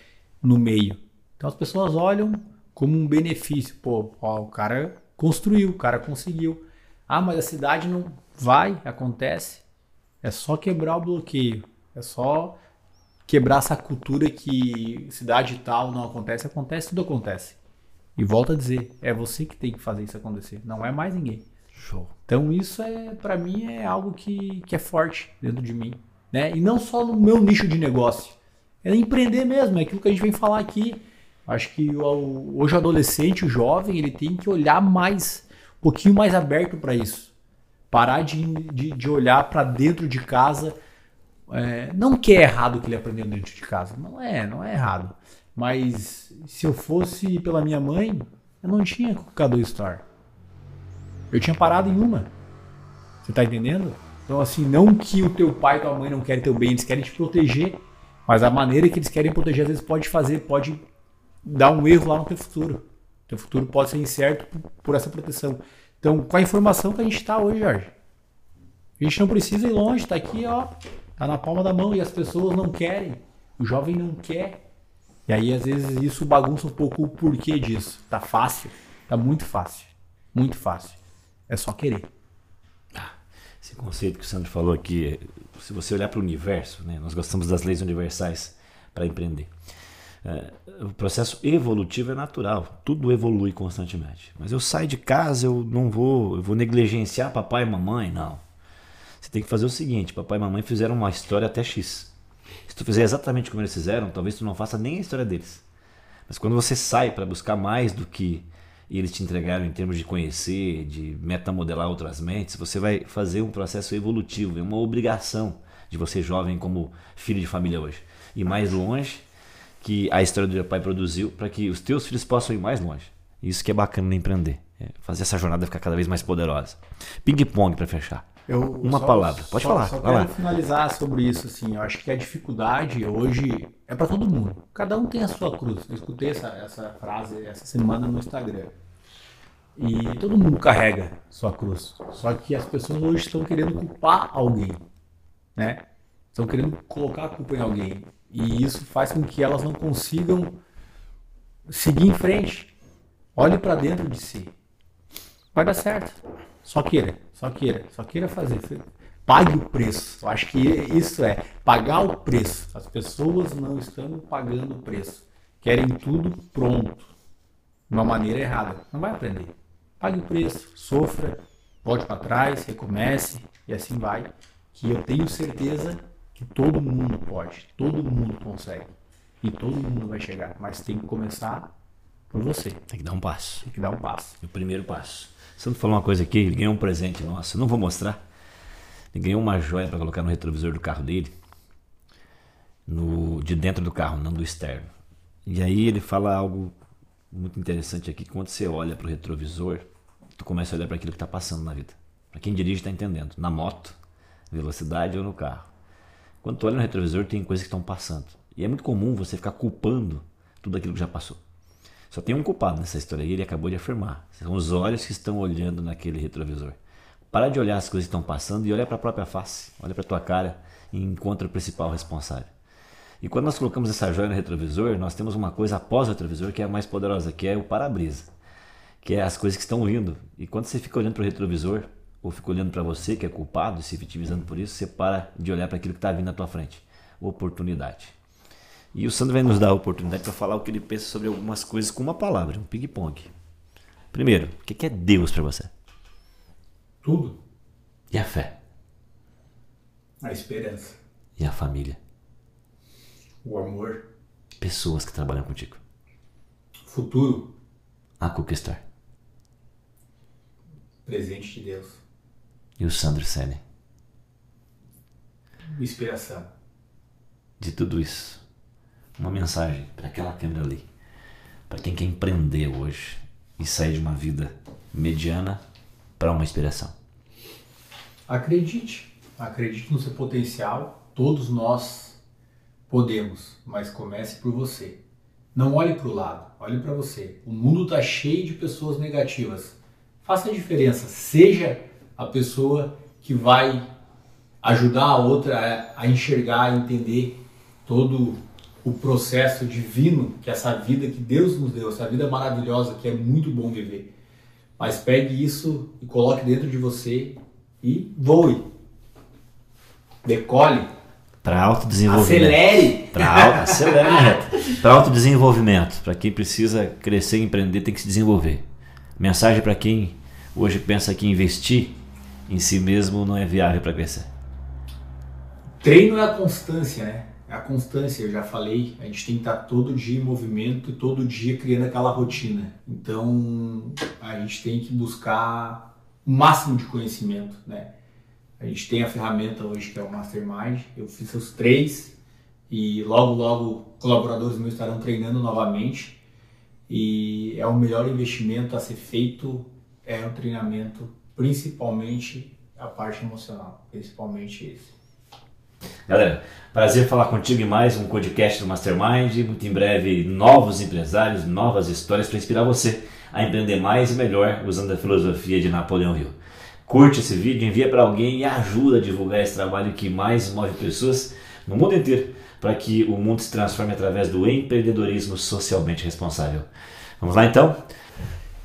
no meio. Então as pessoas olham como um benefício. Pô, ó, o cara construiu, o cara conseguiu. Ah, mas a cidade não vai, acontece. É só quebrar o bloqueio. É só quebrar essa cultura que cidade tal não acontece, acontece, tudo acontece. E volta a dizer, é você que tem que fazer isso acontecer, não é mais ninguém. Show. Então isso é, para mim, é algo que, que é forte dentro de mim, né? E não só no meu nicho de negócio, é empreender mesmo, é aquilo que a gente vem falar aqui. Acho que o, hoje o adolescente, o jovem, ele tem que olhar mais, um pouquinho mais aberto para isso. Parar de, de, de olhar para dentro de casa é, não que é errado o que ele aprendeu dentro de casa. Não é, não é errado. Mas se eu fosse pela minha mãe, eu não tinha K2 Store. Eu tinha parado em uma. Você tá entendendo? Então, assim, não que o teu pai e tua mãe não querem teu bem, eles querem te proteger. Mas a maneira que eles querem proteger, às vezes, pode fazer, pode dar um erro lá no teu futuro. Teu futuro pode ser incerto por, essa proteção. Então, com a informação que a gente está hoje, Jorge, a gente não precisa ir longe, tá aqui, ó. Tá na palma da mão e as pessoas não querem. O jovem não quer. E aí, às vezes, isso bagunça um pouco o porquê disso. Tá fácil. Tá muito fácil. Muito fácil. É só querer. Ah, esse conceito que o Sandro falou aqui, se você olhar para o universo, né, nós gostamos das leis universais para empreender. É, o processo evolutivo é natural, tudo evolui constantemente. Mas eu saio de casa, eu não vou, eu vou negligenciar papai e mamãe, não. Você tem que fazer o seguinte: papai e mamãe fizeram uma história até X. Se tu fizer exatamente como eles fizeram, talvez tu não faça nem a história deles. Mas quando você sai para buscar mais do que eles te entregaram em termos de conhecer, de metamodelar outras mentes, você vai fazer um processo evolutivo, é uma obrigação de você jovem como filho de família hoje. E mais longe que a história do teu pai produziu para que os teus filhos possam ir mais longe. Isso que é bacana empreender. É fazer essa jornada ficar cada vez mais poderosa. Ping pong para fechar. Eu, Uma só, palavra, pode só, falar. Só quero lá. finalizar sobre isso, assim, eu acho que a dificuldade hoje é para todo mundo. Cada um tem a sua cruz. Eu escutei essa, essa frase essa semana no Instagram. E todo mundo carrega sua cruz. Só que as pessoas hoje estão querendo culpar alguém, né? Estão querendo colocar a culpa em alguém. E isso faz com que elas não consigam seguir em frente. Olhe para dentro de si. Vai dar certo. Só queira, só queira, só queira fazer. Pague o preço. Eu acho que isso é pagar o preço. As pessoas não estão pagando o preço. Querem tudo pronto. De uma maneira errada. Não vai aprender. Pague o preço, sofra, volte para trás, recomece e assim vai. Que eu tenho certeza que todo mundo pode, todo mundo consegue. E todo mundo vai chegar. Mas tem que começar por você. Tem que dar um passo. Tem que dar um passo. O primeiro passo. Sandro falou uma coisa aqui, ele ganhou um presente nosso, não vou mostrar. Ele ganhou uma joia para colocar no retrovisor do carro dele, no, de dentro do carro, não do externo. E aí ele fala algo muito interessante aqui, quando você olha para o retrovisor, tu começa a olhar para aquilo que está passando na vida. Para quem dirige está entendendo, na moto, velocidade ou no carro. Quando tu olha no retrovisor, tem coisas que estão passando. E é muito comum você ficar culpando tudo aquilo que já passou. Só tem um culpado nessa história e ele acabou de afirmar. São os olhos que estão olhando naquele retrovisor. Para de olhar as coisas que estão passando e olha para a própria face, olha para a tua cara e encontra o principal responsável. E quando nós colocamos essa joia no retrovisor, nós temos uma coisa após o retrovisor que é a mais poderosa, que é o para-brisa, que é as coisas que estão vindo. E quando você fica olhando para o retrovisor, ou fica olhando para você, que é culpado, se vitimizando por isso, você para de olhar para aquilo que está vindo na tua frente. Oportunidade. E o Sandro vai nos dar a oportunidade para falar o que ele pensa sobre algumas coisas com uma palavra, um ping-pong. Primeiro, o que é Deus para você? Tudo. E a fé? A esperança. E a família? O amor. Pessoas que trabalham contigo. Futuro. A conquistar. Presente de Deus. E o Sandro Sene? Inspiração. De tudo isso, uma mensagem para aquela câmera ali. Para quem quer empreender hoje e sair de uma vida mediana para uma inspiração. Acredite, acredite no seu potencial. Todos nós podemos, mas comece por você. Não olhe para o lado, olhe para você. O mundo está cheio de pessoas negativas. Faça a diferença. Seja a pessoa que vai ajudar a outra a enxergar, a entender todo o processo divino que essa vida que Deus nos deu, essa vida maravilhosa que é muito bom viver. Mas pegue isso e coloque dentro de você e voe. Decole. Para autodesenvolvimento. Acelere. Para acelere, né? Para autodesenvolvimento. Para quem precisa crescer e empreender, tem que se desenvolver. Mensagem para quem hoje pensa que investir em si mesmo não é viável para crescer. Treino é a constância, né? É a constância, eu já falei, a gente tem que estar todo dia em movimento e todo dia criando aquela rotina. Então, a gente tem que buscar o máximo de conhecimento, né? A gente tem a ferramenta hoje que é o Mastermind, eu fiz os três e logo, logo colaboradores meus estarão treinando novamente e é o melhor investimento a ser feito, é o treinamento, principalmente a parte emocional, principalmente esse. Galera, prazer falar contigo em mais um podcast do Mastermind. Muito em breve, novos empresários, novas histórias para inspirar você a empreender mais e melhor usando a filosofia de Napoleão Hill. Curte esse vídeo, envia para alguém e ajuda a divulgar esse trabalho que mais move pessoas no mundo inteiro para que o mundo se transforme através do empreendedorismo socialmente responsável. Vamos lá então?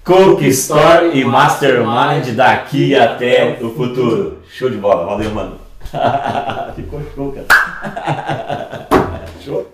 Cook Store e Mastermind daqui até o futuro. Show de bola, valeu, mano. Ficou show, cara. show.